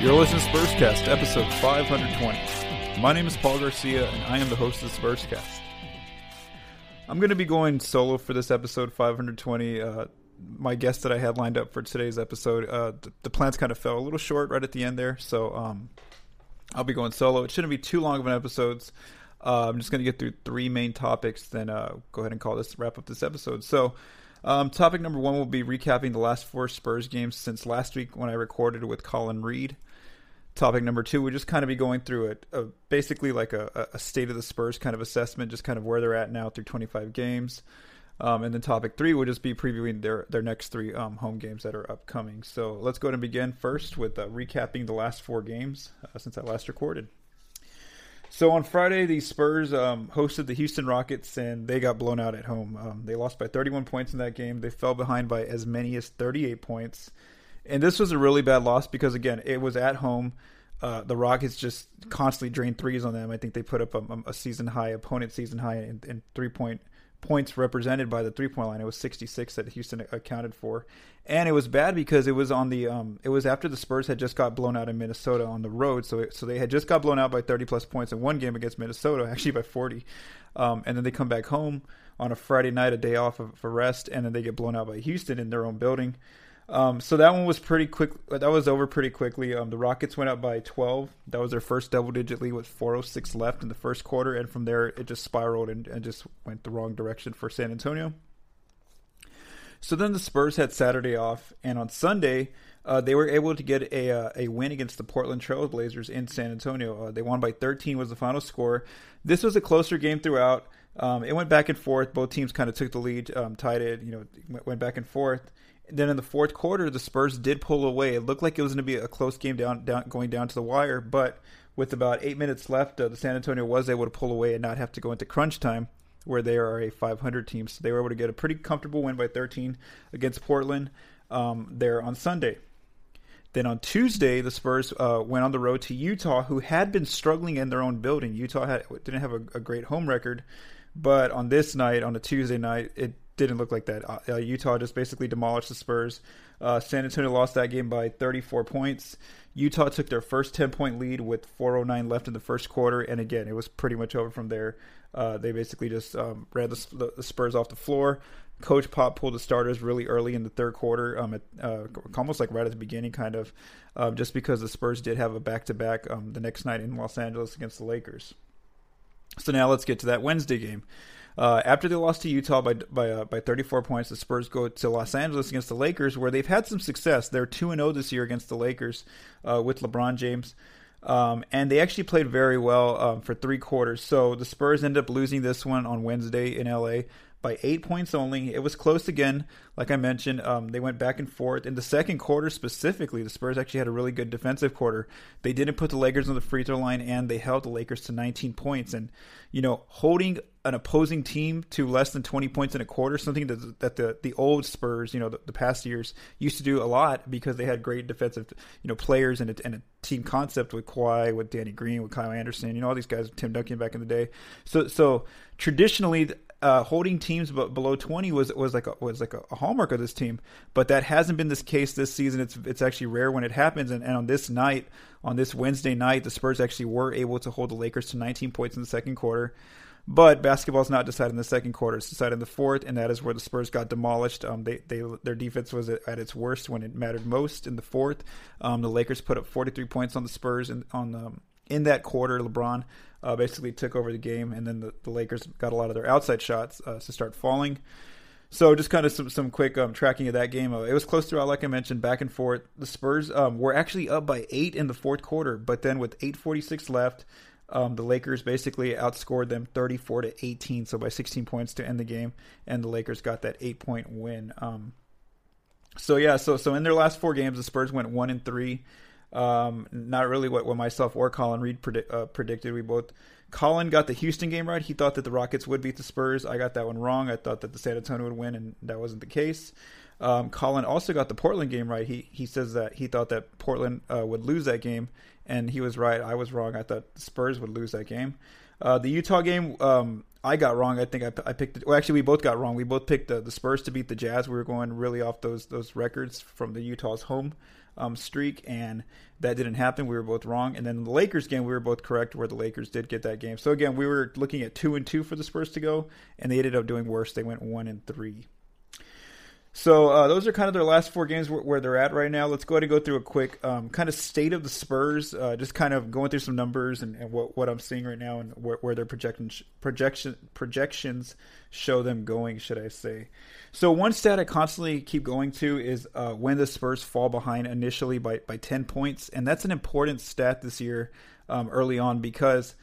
You're listening to Spurscast, episode 520. My name is Paul Garcia, and I am the host of Spurscast. I'm going to be going solo for this episode 520. Uh, my guest that I had lined up for today's episode, uh, the, the plans kind of fell a little short right at the end there, so um, I'll be going solo. It shouldn't be too long of an episode. Uh, I'm just going to get through three main topics, then uh, go ahead and call this wrap up this episode. So, um, topic number one will be recapping the last four Spurs games since last week when I recorded with Colin Reed topic number two would just kind of be going through it, uh, basically like a, a, state of the Spurs kind of assessment, just kind of where they're at now through 25 games. Um, and then topic three would just be previewing their their next three um, home games that are upcoming. So let's go ahead and begin first with uh, recapping the last four games uh, since I last recorded. So on Friday, the Spurs um, hosted the Houston Rockets and they got blown out at home. Um, they lost by 31 points in that game. They fell behind by as many as 38 points. And this was a really bad loss because again, it was at home. Uh, the Rockets just constantly drained threes on them. I think they put up a, a season high, opponent season high in, in three point points represented by the three point line. It was 66 that Houston accounted for, and it was bad because it was on the um, it was after the Spurs had just got blown out in Minnesota on the road. So it, so they had just got blown out by 30 plus points in one game against Minnesota, actually by 40, um, and then they come back home on a Friday night, a day off for rest, and then they get blown out by Houston in their own building. Um, so that one was pretty quick. That was over pretty quickly. Um, the Rockets went up by 12. That was their first double-digit lead with 4:06 left in the first quarter, and from there it just spiraled and, and just went the wrong direction for San Antonio. So then the Spurs had Saturday off, and on Sunday uh, they were able to get a uh, a win against the Portland Trailblazers in San Antonio. Uh, they won by 13 was the final score. This was a closer game throughout. Um, it went back and forth. Both teams kind of took the lead, um, tied it. You know, went back and forth then in the fourth quarter, the Spurs did pull away. It looked like it was going to be a close game down, down going down to the wire, but with about eight minutes left, uh, the San Antonio was able to pull away and not have to go into crunch time, where they are a 500 team. So they were able to get a pretty comfortable win by 13 against Portland um, there on Sunday. Then on Tuesday, the Spurs uh, went on the road to Utah, who had been struggling in their own building. Utah had, didn't have a, a great home record, but on this night, on a Tuesday night, it didn't look like that. Uh, Utah just basically demolished the Spurs. Uh, San Antonio lost that game by 34 points. Utah took their first 10 point lead with 409 left in the first quarter, and again, it was pretty much over from there. Uh, they basically just um, ran the, the, Spurs off the floor. Coach Pop pulled the starters really early in the third quarter, um, at, uh, almost like right at the beginning, kind of, uh, just because the Spurs did have a back to back the next night in Los Angeles against the Lakers. So now let's get to that Wednesday game. Uh, after they lost to Utah by by uh, by 34 points, the Spurs go to Los Angeles against the Lakers, where they've had some success. They're two and zero oh this year against the Lakers uh, with LeBron James, um, and they actually played very well um, for three quarters. So the Spurs end up losing this one on Wednesday in LA by eight points only. It was close again. Like I mentioned, um, they went back and forth. In the second quarter specifically, the Spurs actually had a really good defensive quarter. They didn't put the Lakers on the free throw line, and they held the Lakers to 19 points. And, you know, holding an opposing team to less than 20 points in a quarter, something that, that the, the old Spurs, you know, the, the, past years used to do a lot because they had great defensive, you know, players and a, and a team concept with Kawhi, with Danny Green, with Kyle Anderson, you know, all these guys, Tim Duncan back in the day. So, so traditionally, uh, holding teams below 20 was was like a, was like a, hallmark of this team, but that hasn't been this case this season. It's it's actually rare when it happens. And, and on this night, on this Wednesday night, the Spurs actually were able to hold the Lakers to 19 points in the second quarter. But basketball is not decided in the second quarter; it's decided in the fourth, and that is where the Spurs got demolished. Um, they, they their defense was at, its worst when it mattered most in the fourth. Um, the Lakers put up 43 points on the Spurs in, on the, in that quarter. LeBron uh, basically took over the game, and then the, the, Lakers got a lot of their outside shots uh, to start falling. So just kind of some some quick um, tracking of that game. Uh, it was close throughout, like I mentioned, back and forth. The Spurs um, were actually up by eight in the fourth quarter, but then with 8:46 left, um, the Lakers basically outscored them 34 to 18, so by 16 points to end the game, and the Lakers got that eight point win. Um, so yeah, so so in their last four games, the Spurs went one and three. Um, not really what, what myself or Colin Reed predi- uh, predicted. We both Colin got the Houston game right. He thought that the Rockets would beat the Spurs. I got that one wrong. I thought that the San Antonio would win, and that wasn't the case. Um, Colin also got the Portland game right. He he says that he thought that Portland uh, would lose that game, and he was right. I was wrong. I thought the Spurs would lose that game. Uh, the Utah game, um, I got wrong. I think I, I picked. Well, actually, we both got wrong. We both picked the, the Spurs to beat the Jazz. We were going really off those those records from the Utah's home um, streak, and that didn't happen. We were both wrong. And then the Lakers game, we were both correct, where the Lakers did get that game. So again, we were looking at two and two for the Spurs to go, and they ended up doing worse. They went one and three. So uh, those are kind of their last four games where, where, they're at right now. Let's go ahead and go through a quick um, kind of state of the Spurs, uh, just kind of going through some numbers and, and what, what, I'm seeing right now and where, where their projections projection projections show them going, should I say? So one stat I constantly keep going to is uh, when the Spurs fall behind initially by by ten points, and that's an important stat this year um, early on because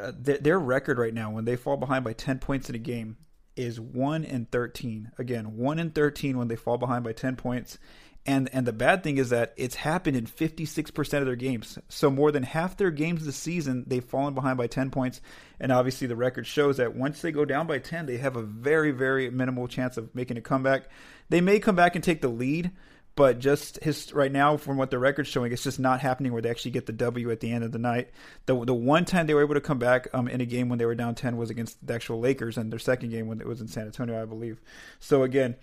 uh, th- their record right now when they fall behind by ten points in a game is 1 in 13. Again, 1 in 13 when they fall behind by 10 points. And and the bad thing is that it's happened in 56% of their games. So more than half their games this season, they've fallen behind by 10 points. And obviously the record shows that once they go down by 10, they have a very very minimal chance of making a comeback. They may come back and take the lead, but just his right now from what the record's showing it's just not happening where they actually get the w at the end of the night the the one time they were able to come back um, in a game when they were down 10 was against the actual lakers and their second game when it was in san antonio i believe so again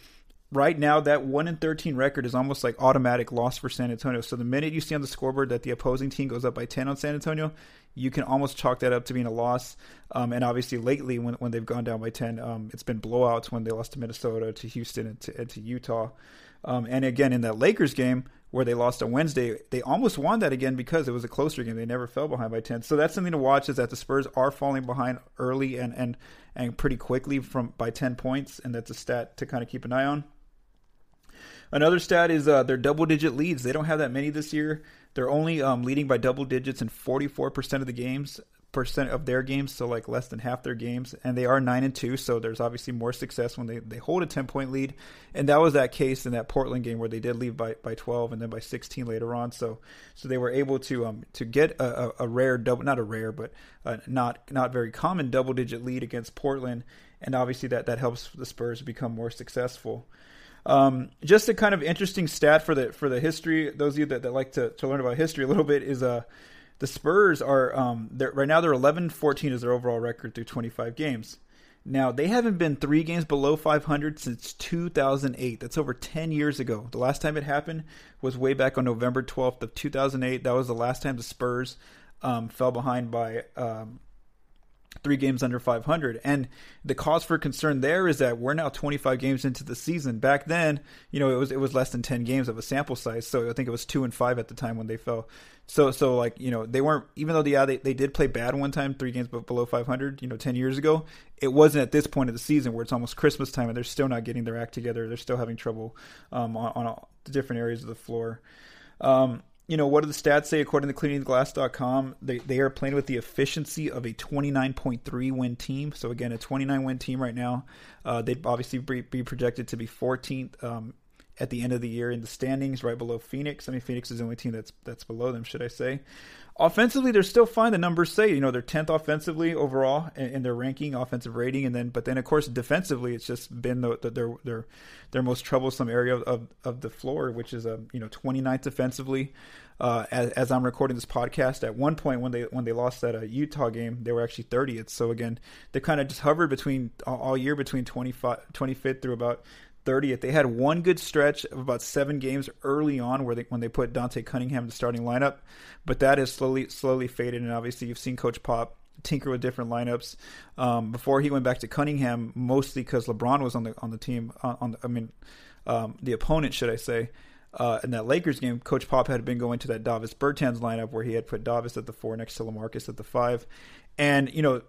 right now that 1 in 13 record is almost like automatic loss for san antonio so the minute you see on the scoreboard that the opposing team goes up by 10 on san antonio you can almost chalk that up to being a loss. Um, and obviously, lately, when when they've gone down by ten, um, it's been blowouts when they lost to Minnesota, to Houston, and to, and to Utah. Um, and again, in that Lakers game where they lost on Wednesday, they almost won that again because it was a closer game. They never fell behind by 10. So that's something to watch is that the Spurs are falling behind early and, and, and pretty quickly from by 10 points. And that's a stat to kind of keep an eye on. Another stat is uh, their double digit leads. They don't have that many this year. They're only um, leading by double digits in 44% of the games percent of their games, so like less than half their games, and they are nine and two. So there's obviously more success when they, they hold a ten point lead, and that was that case in that Portland game where they did lead by, by twelve and then by sixteen later on. So so they were able to um to get a, a, a rare double, not a rare, but not not very common double digit lead against Portland, and obviously that that helps the Spurs become more successful. Um, just a kind of interesting stat for the for the history. Those of you that, that like to, to learn about history a little bit is a uh, the Spurs are um, right now they're 11 14 is their overall record through 25 games. Now they haven't been three games below 500 since 2008. That's over 10 years ago. The last time it happened was way back on November 12th of 2008. That was the last time the Spurs um, fell behind by um, three games under 500. And the cause for concern there is that we're now 25 games into the season. Back then, you know, it was it was less than 10 games of a sample size. So I think it was two and five at the time when they fell. So so like you know they weren't even though yeah they, they did play bad one time three games but below 500 you know 10 years ago it wasn't at this point of the season where it's almost Christmas time and they're still not getting their act together they're still having trouble um, on, on all the different areas of the floor. Um, you know, what do the stats say according to cleaningtheglass.com? They, they are playing with the efficiency of a 29.3 win team. So, again, a 29 win team right now. Uh, they'd obviously be, be, projected to be 14th um, at the end of the year in the standings, right below Phoenix. I mean, Phoenix is the only team that's that's below them, should I say? Offensively, they're still fine. The numbers say, you know, they're 10th offensively overall in, in their ranking, offensive rating, and then, but then of course defensively, it's just been the, the, their their their most troublesome area of, of the floor, which is a um, you know 29th defensively. Uh, as, as, I'm recording this podcast, at one point when they when they lost that uh, Utah game, they were actually 30th. So again, they kind of just hovered between all year between 25, 25th through about 30th. They had one good stretch of about seven games early on where they when they put Dante Cunningham in the starting lineup, but that has slowly slowly faded. And obviously, you've seen Coach Pop tinker with different lineups. Um, before he went back to Cunningham, mostly because LeBron was on the on the team. On, on I mean, um, the opponent, should I say? Uh, in that Lakers game, Coach Pop had been going to that Davis Bertans lineup where he had put Davis at the four next to Lamarcus at the five, and you know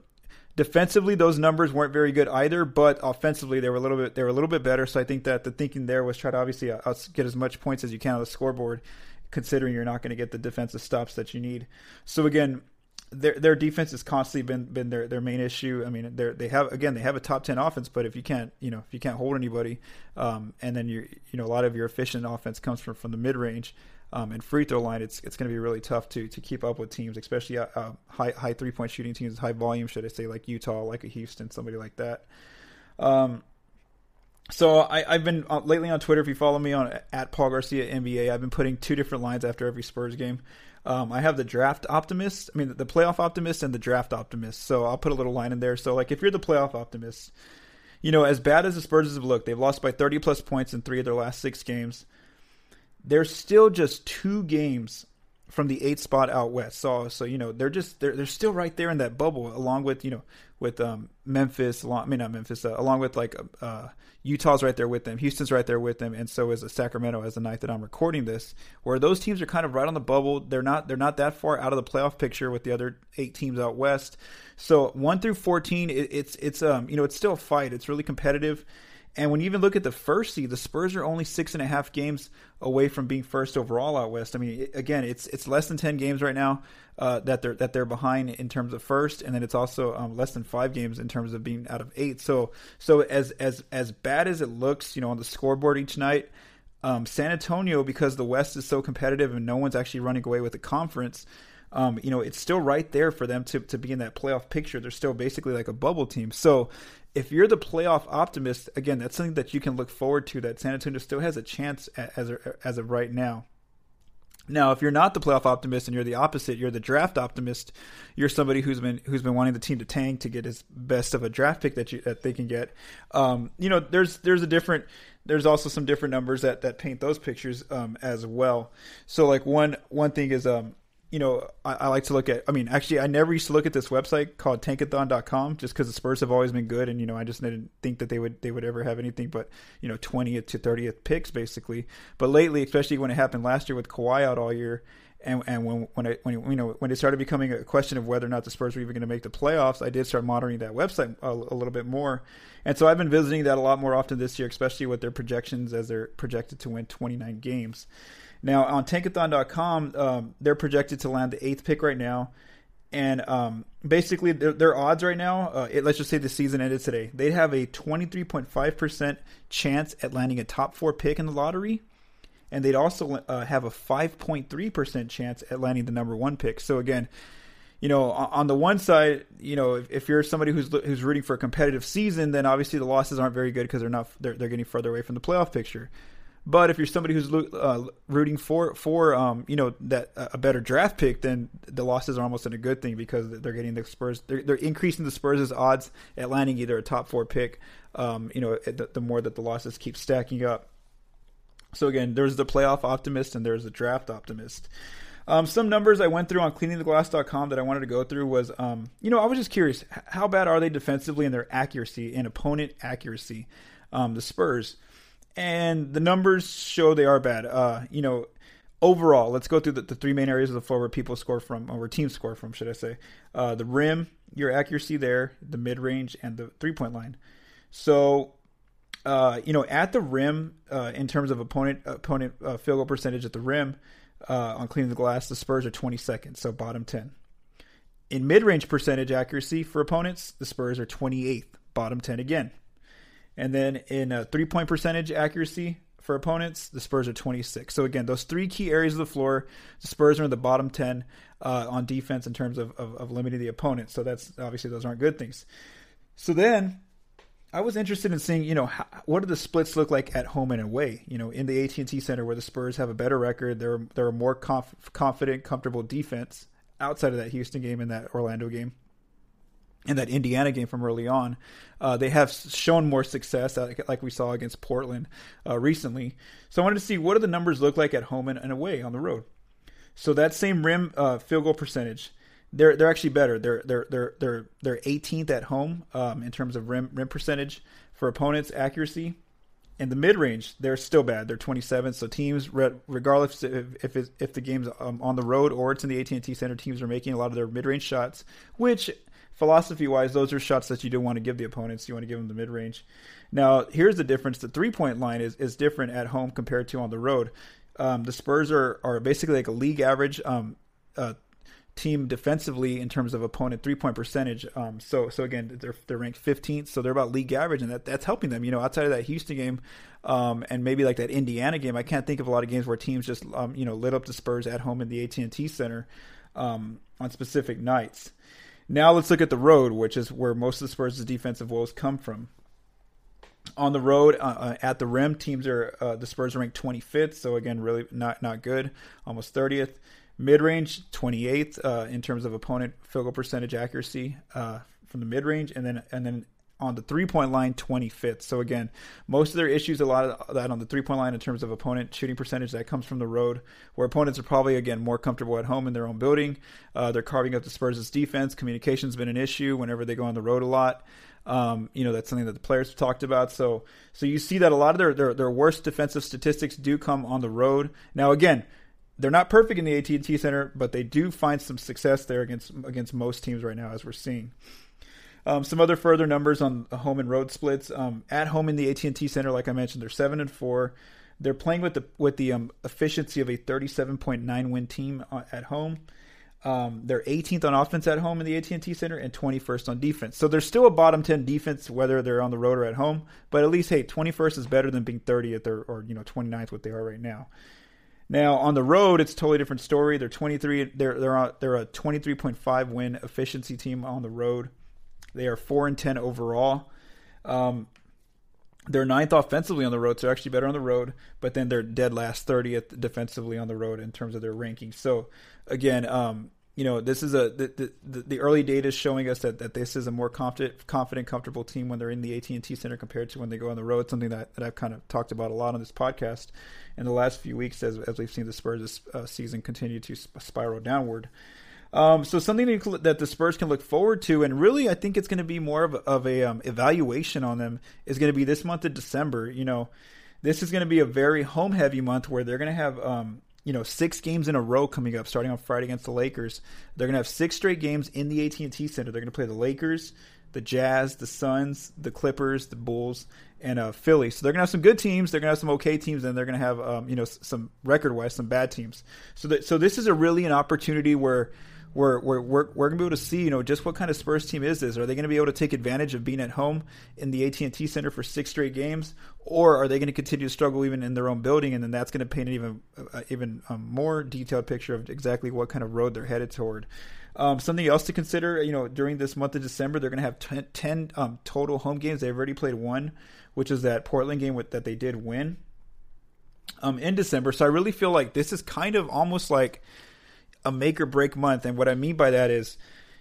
Defensively, those numbers weren't very good either, but offensively, they were a little bit they were a little bit better. So I think that the thinking there was try to obviously uh, get as much points as you can on the scoreboard, considering you're not going to get the defensive stops that you need. So again, their their defense has constantly been been their their main issue. I mean, they they have again they have a top ten offense, but if you can't you know if you can't hold anybody, um, and then you you know a lot of your efficient offense comes from from the mid range um, and free throw line, it's it's going to be really tough to to keep up with teams, especially uh, uh, high high three point shooting teams, high volume, should I say, like Utah, like a Houston, somebody like that. Um, so I, have been uh, lately on Twitter. If you follow me on at Paul Garcia NBA, I've been putting two different lines after every Spurs game. Um, I have the draft optimist, I mean the playoff optimist and the draft optimist. So I'll put a little line in there. So like if you're the playoff optimist, you know as bad as the Spurs have looked, they've lost by 30 plus points in three of their last six games they're still just two games from the eighth spot out west. So so you know they're just they're they're still right there in that bubble, along with you know with um, Memphis. Along, I mean not Memphis, uh, along with like uh, Utah's right there with them, Houston's right there with them, and so is Sacramento as the night that I'm recording this. Where those teams are kind of right on the bubble. They're not they're not that far out of the playoff picture with the other eight teams out west. So one through fourteen, it, it's it's um you know it's still a fight. It's really competitive. And when you even look at the first seed, the Spurs are only six and a half games away from being first overall out west. I mean, again, it's it's less than ten games right now uh, that they're that they're behind in terms of first, and then it's also um, less than five games in terms of being out of eight. So so as as as bad as it looks, you know, on the scoreboard each night, um, San Antonio because the West is so competitive and no one's actually running away with the conference. Um, you know, it's still right there for them to, to be in that playoff picture. They're still basically like a bubble team. So if you're the playoff optimist, again, that's something that you can look forward to. That San Antonio still has a chance as as of right now. Now, if you're not the playoff optimist and you're the opposite, you're the draft optimist. You're somebody who's been who's been wanting the team to tank to get as best of a draft pick that you that they can get. Um, you know, there's there's a different there's also some different numbers that that paint those pictures um, as well. So like one one thing is um, you know, I, I, like to look at. I mean, actually, I never used to look at this website called Tankathon.com just because the Spurs have always been good, and you know, I just didn't think that they would they would ever have anything but you know twentieth to thirtieth picks basically. But lately, especially when it happened last year with Kawhi out all year, and and when when it, when you know when it started becoming a question of whether or not the Spurs were even going to make the playoffs, I did start monitoring that website a, a, little bit more, and so I've been visiting that a lot more often this year, especially with their projections as they're projected to win 29 games. Now on Tankathon.com, um, they're projected to land the eighth pick right now, and um, basically their, their, odds right now. Uh, it, let's just say the season ended today. They'd have a 23.5 percent chance at landing a top four pick in the lottery, and they'd also uh, have a 5.3 percent chance at landing the number one pick. So again. You know, on the one side, you know, if, if you're somebody who's who's rooting for a competitive season, then obviously the losses aren't very good because they're not they're, they're getting further away from the playoff picture. But if you're somebody who's uh, rooting for for um, you know that a better draft pick, then the losses are almost a good thing because they're getting the Spurs. They're, they're increasing the Spurs' odds at landing either a top four pick. Um, you know, the, the more that the losses keep stacking up. So again, there's the playoff optimist and there's the draft optimist. Um, some numbers I went through on cleaningtheglass.com that I wanted to go through was, um, you know, I was just curious, how bad are they defensively in their accuracy and opponent accuracy? Um, the Spurs and the numbers show they are bad. Uh, you know, overall, let's go through the, the, three main areas of the floor where people score from, or where teams score from, should I say? Uh, the rim, your accuracy there, the mid range, and the three point line. So, uh, you know, at the rim, uh, in terms of opponent opponent uh, field goal percentage at the rim uh, on cleaning the glass, the Spurs are 22nd, so bottom 10. In mid range percentage accuracy for opponents, the Spurs are 28th, bottom 10 again. And then in a three point percentage accuracy for opponents, the Spurs are 26. So again, those three key areas of the floor, the Spurs are in the bottom 10 uh, on defense in terms of, of, of limiting the opponent. So that's obviously those aren't good things. So then I was interested in seeing, you know, how, what do the splits look like at home and away? You know, in the AT&T Center, where the Spurs have a better record, they're they're a more conf- confident, comfortable defense outside of that Houston game and that Orlando game in that Indiana game from early on. Uh, they have shown more success, uh, like we saw against Portland uh, recently. So I wanted to see what do the numbers look like at home and, and away on the road. So that same rim uh, field goal percentage, they're they're actually better. They're they're they're they're they're 18th at home um, in terms of rim rim percentage for opponents' accuracy. In the mid range, they're still bad. They're 27th. So teams, regardless if if, if the game's um, on the road or it's in the AT&T Center, teams are making a lot of their mid range shots, which philosophy wise, those are shots that you don't want to give the opponents. You want to give them the mid range. Now, here's the difference: the three point line is is different at home compared to on the road. Um, the Spurs are are basically like a league average um, uh, team defensively in terms of opponent three point percentage. Um, so so again, they're they're ranked 15th, so they're about league average, and that that's helping them. You know, outside of that Houston game, um, and maybe like that Indiana game, I can't think of a lot of games where teams just um, you know lit up the Spurs at home in the AT and T Center um, on specific nights. Now let's look at the road, which is where most of the Spurs' defensive woes come from. On the road, uh, uh, at the rim, teams are uh, the Spurs are ranked 25th, so again, really not not good, almost 30th. Mid range, 28th uh, in terms of opponent field goal percentage accuracy uh, from the mid range, and then and then on the three point line, 25th. So again, most of their issues, a lot of that on the three point line in terms of opponent shooting percentage, that comes from the road, where opponents are probably again more comfortable at home in their own building. Uh, they're carving up the Spurs' defense. Communication's been an issue whenever they go on the road a lot. Um, you know that's something that the players have talked about. So so you see that a lot of their, their their worst defensive statistics do come on the road. Now again they're not perfect in the AT&T Center, but they do find some success there against against most teams right now, as we're seeing. Um, some other further numbers on home and road splits. Um, at home in the AT&T Center, like I mentioned, they're seven and four. They're playing with the with the um, efficiency of a 37.9 win team uh, at home. Um, they're 18th on offense at home in the AT&T Center and 21st on defense. So they're still a bottom 10 defense, whether they're on the road or at home. But at least, hey, 21st is better than being 30th or, or you know 29th, what they are right now. Now on the road, it's a totally different story. They're 23. They're they're they're a 23.5 win efficiency team on the road. They are four and 10 overall. Um, they're ninth offensively on the road, so they're actually better on the road. But then they're dead last 30th defensively on the road in terms of their rankings. So again, um, you know, this is a the, the, the early data is showing us that, that this is a more confident, confident, comfortable team when they're in the AT and T Center compared to when they go on the road. Something that, that I've kind of talked about a lot on this podcast in the last few weeks as as we've seen the Spurs this uh, season continue to spiral downward. Um, so something that the Spurs can look forward to, and really, I think it's going to be more of, of a um, evaluation on them is going to be this month of December. You know, this is going to be a very home heavy month where they're going to have um, you know six games in a row coming up starting on friday against the lakers. They're going to have six straight games in the at&t center. They're going to play the lakers the jazz the suns the clippers the bulls and uh, philly. So they're going to have some good teams they're going to have some okay teams and they're going to have um, you know some record wise some bad teams. So that, so this is a really an opportunity where we're we're we're, we're going to be able to see you know just what kind of Spurs team is this? Are they going to be able to take advantage of being at home in the AT and T Center for six straight games, or are they going to continue to struggle even in their own building? And then that's going to paint an even uh, even um, more detailed picture of exactly what kind of road they're headed toward. Um, something else to consider, you know, during this month of December, they're going to have 10, 10 um, total home games. They've already played one, which is that Portland game with, that they did win um, in December. So I really feel like this is kind of almost like a make or break month. And what I mean by that is,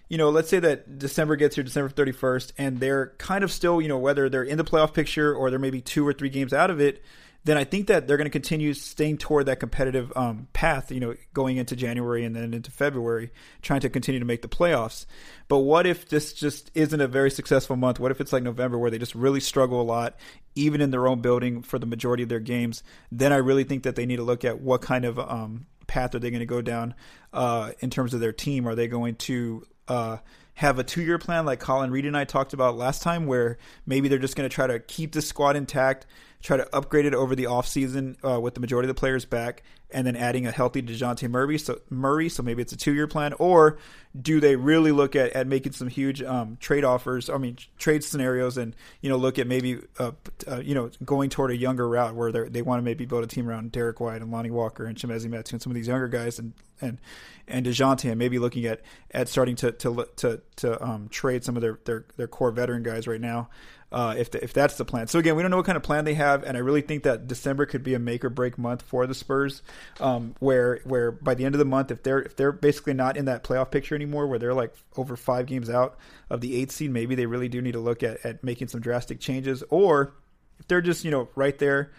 you know, let's say that December gets here, December 31st, and they're kind of still, you know, whether they're in the playoff picture or they're maybe two or three games out of it, then I think that they're going to continue staying toward that competitive um, path, you know, going into January and then into February, trying to continue to make the playoffs. But what if this just isn't a very successful month? What if it's like November where they just really struggle a lot, even in their own building for the majority of their games? Then I really think that they need to look at what kind of um, path are they going to go down uh, in terms of their team? Are they going to uh, have a two year plan like Colin Reed and I talked about last time, where maybe they're just going to try to keep the squad intact, try to upgrade it over the offseason uh, with the majority of the players back, and then adding a healthy Dejounte Murray. So Murray, so maybe it's a two year plan, or do they really look at, at making some huge um, trade offers? I mean, trade scenarios, and you know, look at maybe uh, uh, you know going toward a younger route where they want to maybe build a team around Derrick White and Lonnie Walker and Chimezie Metu and some of these younger guys, and and and Dejounte, and maybe looking at at starting to to to, to um, trade some of their, their their core veteran guys right now uh, if the, if that's the plan. So again, we don't know what kind of plan they have, and I really think that December could be a make or break month for the Spurs, um, where where by the end of the month, if they're if they're basically not in that playoff picture anymore, where they're like over five games out of the eighth seed, maybe they really do need to look at at making some drastic changes, or if they're just you know right there,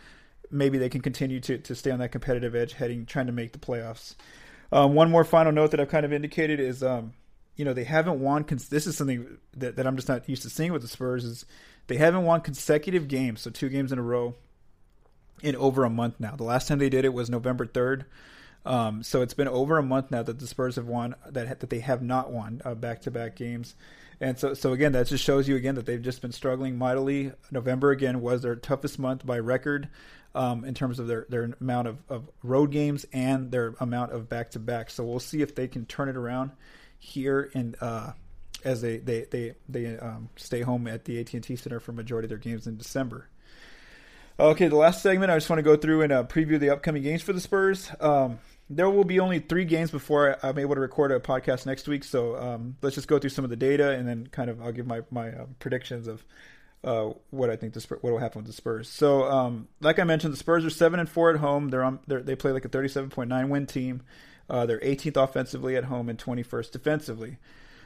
maybe they can continue to to stay on that competitive edge, heading trying to make the playoffs. Um, one more final note that I've kind of indicated is um, you know they haven't won. This is something that, that I'm just not used to seeing with the Spurs is they haven't won consecutive games, so two games in a row, in over a month now. The last time they did it was November third. Um, so it's been over a month now that the Spurs have won that that they have not won back to back games, and so so again that just shows you again that they've just been struggling mightily. November again was their toughest month by record um, in terms of their their amount of, of road games and their amount of back to back. So we'll see if they can turn it around here in uh, as they they they they um, stay home at the AT and T Center for majority of their games in December. Okay, the last segment I just want to go through and uh, preview the upcoming games for the Spurs. Um, there will be only three games before I'm able to record a podcast next week. So um, let's just go through some of the data and then kind of I'll give my my uh, predictions of uh, what I think the Spurs, what will happen with the Spurs. So um, like I mentioned, the Spurs are seven and four at home. They're on they're, they play like a 37.9 win team. Uh, they're 18th offensively at home and 21st defensively.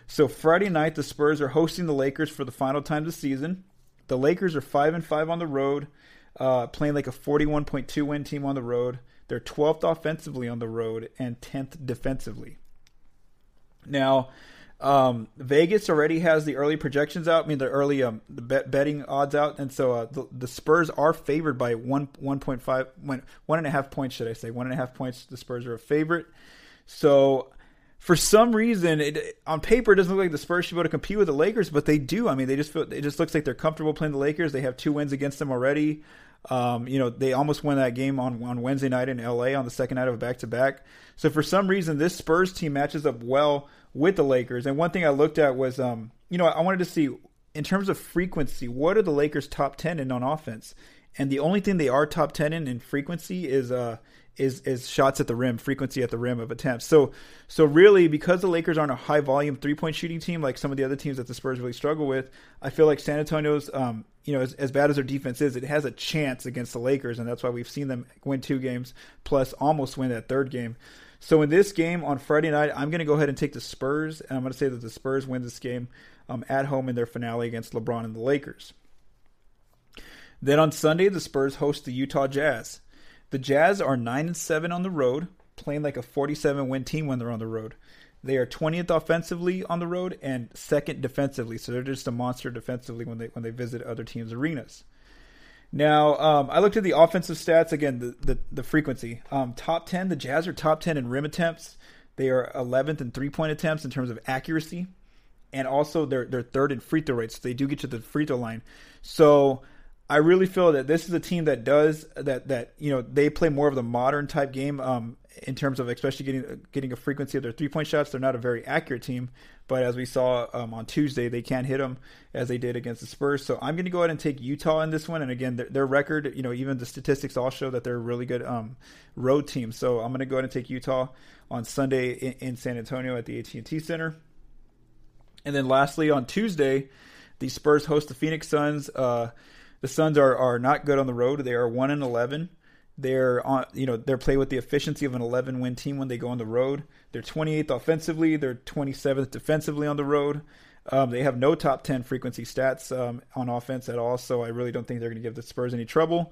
So Friday night, the Spurs are hosting the Lakers for the final time this season. The Lakers are five and five on the road, uh, playing like a 41.2 win team on the road. They're 12th offensively on the road and 10th defensively. Now, um, Vegas already has the early projections out. I mean, the early um, the bet, betting odds out, and so uh, the, the Spurs are favored by one one point five one one and a half points. Should I say one and a half points? The Spurs are a favorite. So for some reason, it, on paper, it doesn't look like the Spurs should be able to compete with the Lakers, but they do. I mean, they just feel it just looks like they're comfortable playing the Lakers. They have two wins against them already. Um, you know, they almost won that game on on Wednesday night in LA on the second night of a back to back. So for some reason, this Spurs team matches up well with the Lakers. And one thing I looked at was, um, you know, I wanted to see in terms of frequency, what are the Lakers top ten in on offense? And the only thing they are top ten in in frequency is uh is is shots at the rim, frequency at the rim of attempts. So so really because the Lakers aren't a high volume three point shooting team like some of the other teams that the Spurs really struggle with, I feel like San Antonio's um, you know, as, as bad as their defense is, it has a chance against the Lakers, and that's why we've seen them win two games plus almost win that third game. So in this game on Friday night, I'm going to go ahead and take the Spurs, and I'm going to say that the Spurs win this game um, at home in their finale against LeBron and the Lakers. Then on Sunday, the Spurs host the Utah Jazz. The Jazz are 9 and 7 on the road, playing like a 47 win team when they're on the road. They are 20th offensively on the road and second defensively, so they're just a monster defensively when they when they visit other teams' arenas. Now, um, I looked at the offensive stats again, the the, the frequency. Um, top 10, the Jazz are top 10 in rim attempts. They are 11th in three point attempts in terms of accuracy, and also they're they're third in free throw rates. So they do get to the free throw line. So I really feel that this is a team that does that. That you know they play more of the modern type game um, in terms of especially getting getting a frequency of their three point shots. They're not a very accurate team, but as we saw um, on Tuesday, they can't hit them as they did against the Spurs. So I'm going to go ahead and take Utah in this one. And again, their, their record, you know, even the statistics all show that they're a really good um, road team. So I'm going to go ahead and take Utah on Sunday in, in San Antonio at the AT&T Center. And then lastly, on Tuesday, the Spurs host the Phoenix Suns. Uh, the Suns are, are not good on the road. They are one and eleven. They're on, you know, they're play with the efficiency of an 11 win team when they go on the road. They're 28th offensively. They're 27th defensively on the road. Um, they have no top 10 frequency stats um, on offense at all, so I really don't think they're going to give the Spurs any trouble.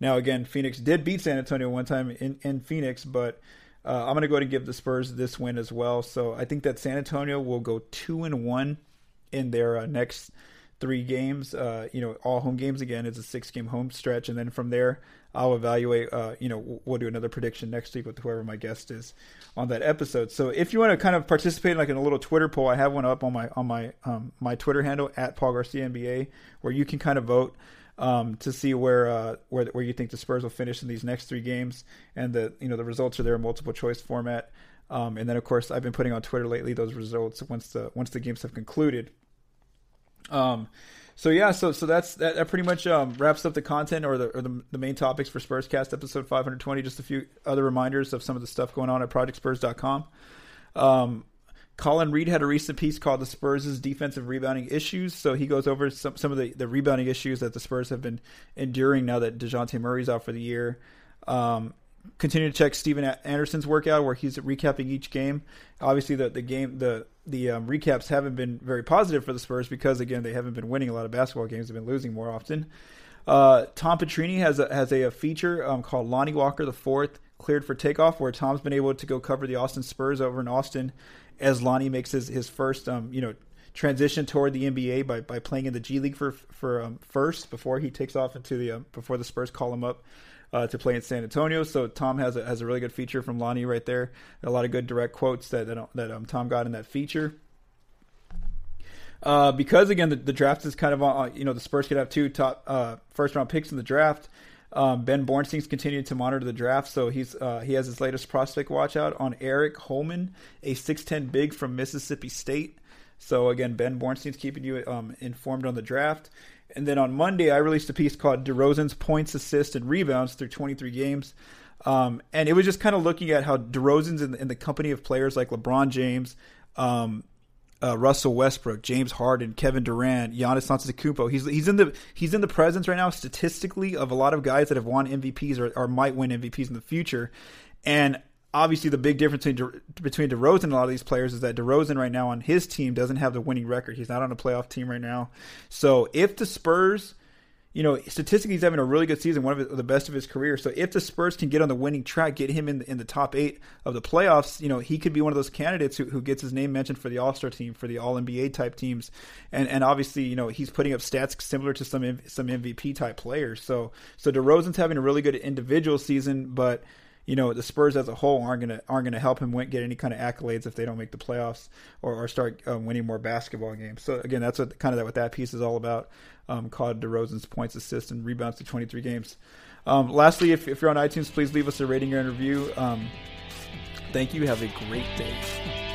Now, again, Phoenix did beat San Antonio one time in, in Phoenix, but uh, I'm going to go ahead and give the Spurs this win as well. So I think that San Antonio will go two and one in their uh, next three games. Uh, you know, all home games again. It's a six game home stretch, and then from there, I'll evaluate. Uh, you know, we'll do another prediction next week with whoever my guest is on that episode. So if you want to kind of participate in like in a little Twitter poll, I have one up on my on my um, my Twitter handle at Paul Garcia NBA, where you can kind of vote. Um, to see where uh, where where you think the Spurs will finish in these next three games, and the you know the results are there in multiple choice format. Um, and then of course I've been putting on Twitter lately those results once the once the games have concluded. Um, so yeah, so so that's that, that pretty much um, wraps up the content or the or the, the main topics for Spurscast episode 520. Just a few other reminders of some of the stuff going on at ProjectSpurs.com. Um, Colin Reed had a recent piece called "The Spurs' Defensive Rebounding Issues." So he goes over some some of the, the rebounding issues that the Spurs have been enduring now that Dejounte Murray's out for the year. Um, continue to check Steven Anderson's workout where he's recapping each game. Obviously, the the game the the um, recaps haven't been very positive for the Spurs because again they haven't been winning a lot of basketball games; they've been losing more often. Uh, Tom Petrini has a has a, a feature um, called Lonnie Walker the Fourth cleared for takeoff, where Tom's been able to go cover the Austin Spurs over in Austin as Lonnie makes his his first um you know transition toward the NBA by, by playing in the G League for for um, first before he takes off into the um, before the Spurs call him up uh, to play in San Antonio. So Tom has a, has a really good feature from Lonnie right there. A lot of good direct quotes that that, that um, Tom got in that feature. Uh, because again, the, the, draft is kind of on. You know, the Spurs could have two top uh, first round picks in the draft. Um, ben Bornstein's continued to monitor the draft, so he's uh, he has his latest prospect watch out on Aric Holman, a 6'10 big from Mississippi State. So again, Ben Bornstein's keeping you um, informed on the draft. And then on Monday, I released a piece called DeRozan's points, assists, and rebounds through 23 games. Um, and it was just kind of looking at how DeRozan's in, in the company of players like LeBron James, um, uh, Russell Westbrook, James Harden, Kevin Durant, Giannis Antetokounmpo. He's he's in the he's in the presence right now statistically of a lot of guys that have won MVPs or, or might win MVPs in the future. And obviously the big difference between, De, between DeRozan and a lot of these players is that DeRozan right now on his team doesn't have the winning record. He's not on a playoff team right now. So if the Spurs, you know, statistically he's having a really good season, one of the best of his career. So if the Spurs can get on the winning track, get him in the, in the top eight of the playoffs, you know, he could be one of those candidates who, who gets his name mentioned for the All Star team, for the All NBA type teams, and and obviously you know he's putting up stats similar to some some MVP type players. So so DeRozan's having a really good individual season, but you know the Spurs as a whole aren't gonna aren't gonna help him win, get any kind of accolades if they don't make the playoffs or, or start uh, winning more basketball games. So again, that's what kind of that what that piece is all about. Um, called DeRozan's points, assists, and rebounds to 23 games. Um, lastly, if, if, you're on iTunes, please leave us a rating or review. Um, thank you. Have a great day.